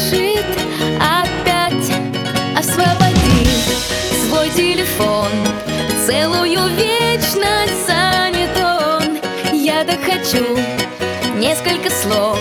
спешит опять Освободи свой телефон. Целую вечность занят он. Я так хочу несколько слов.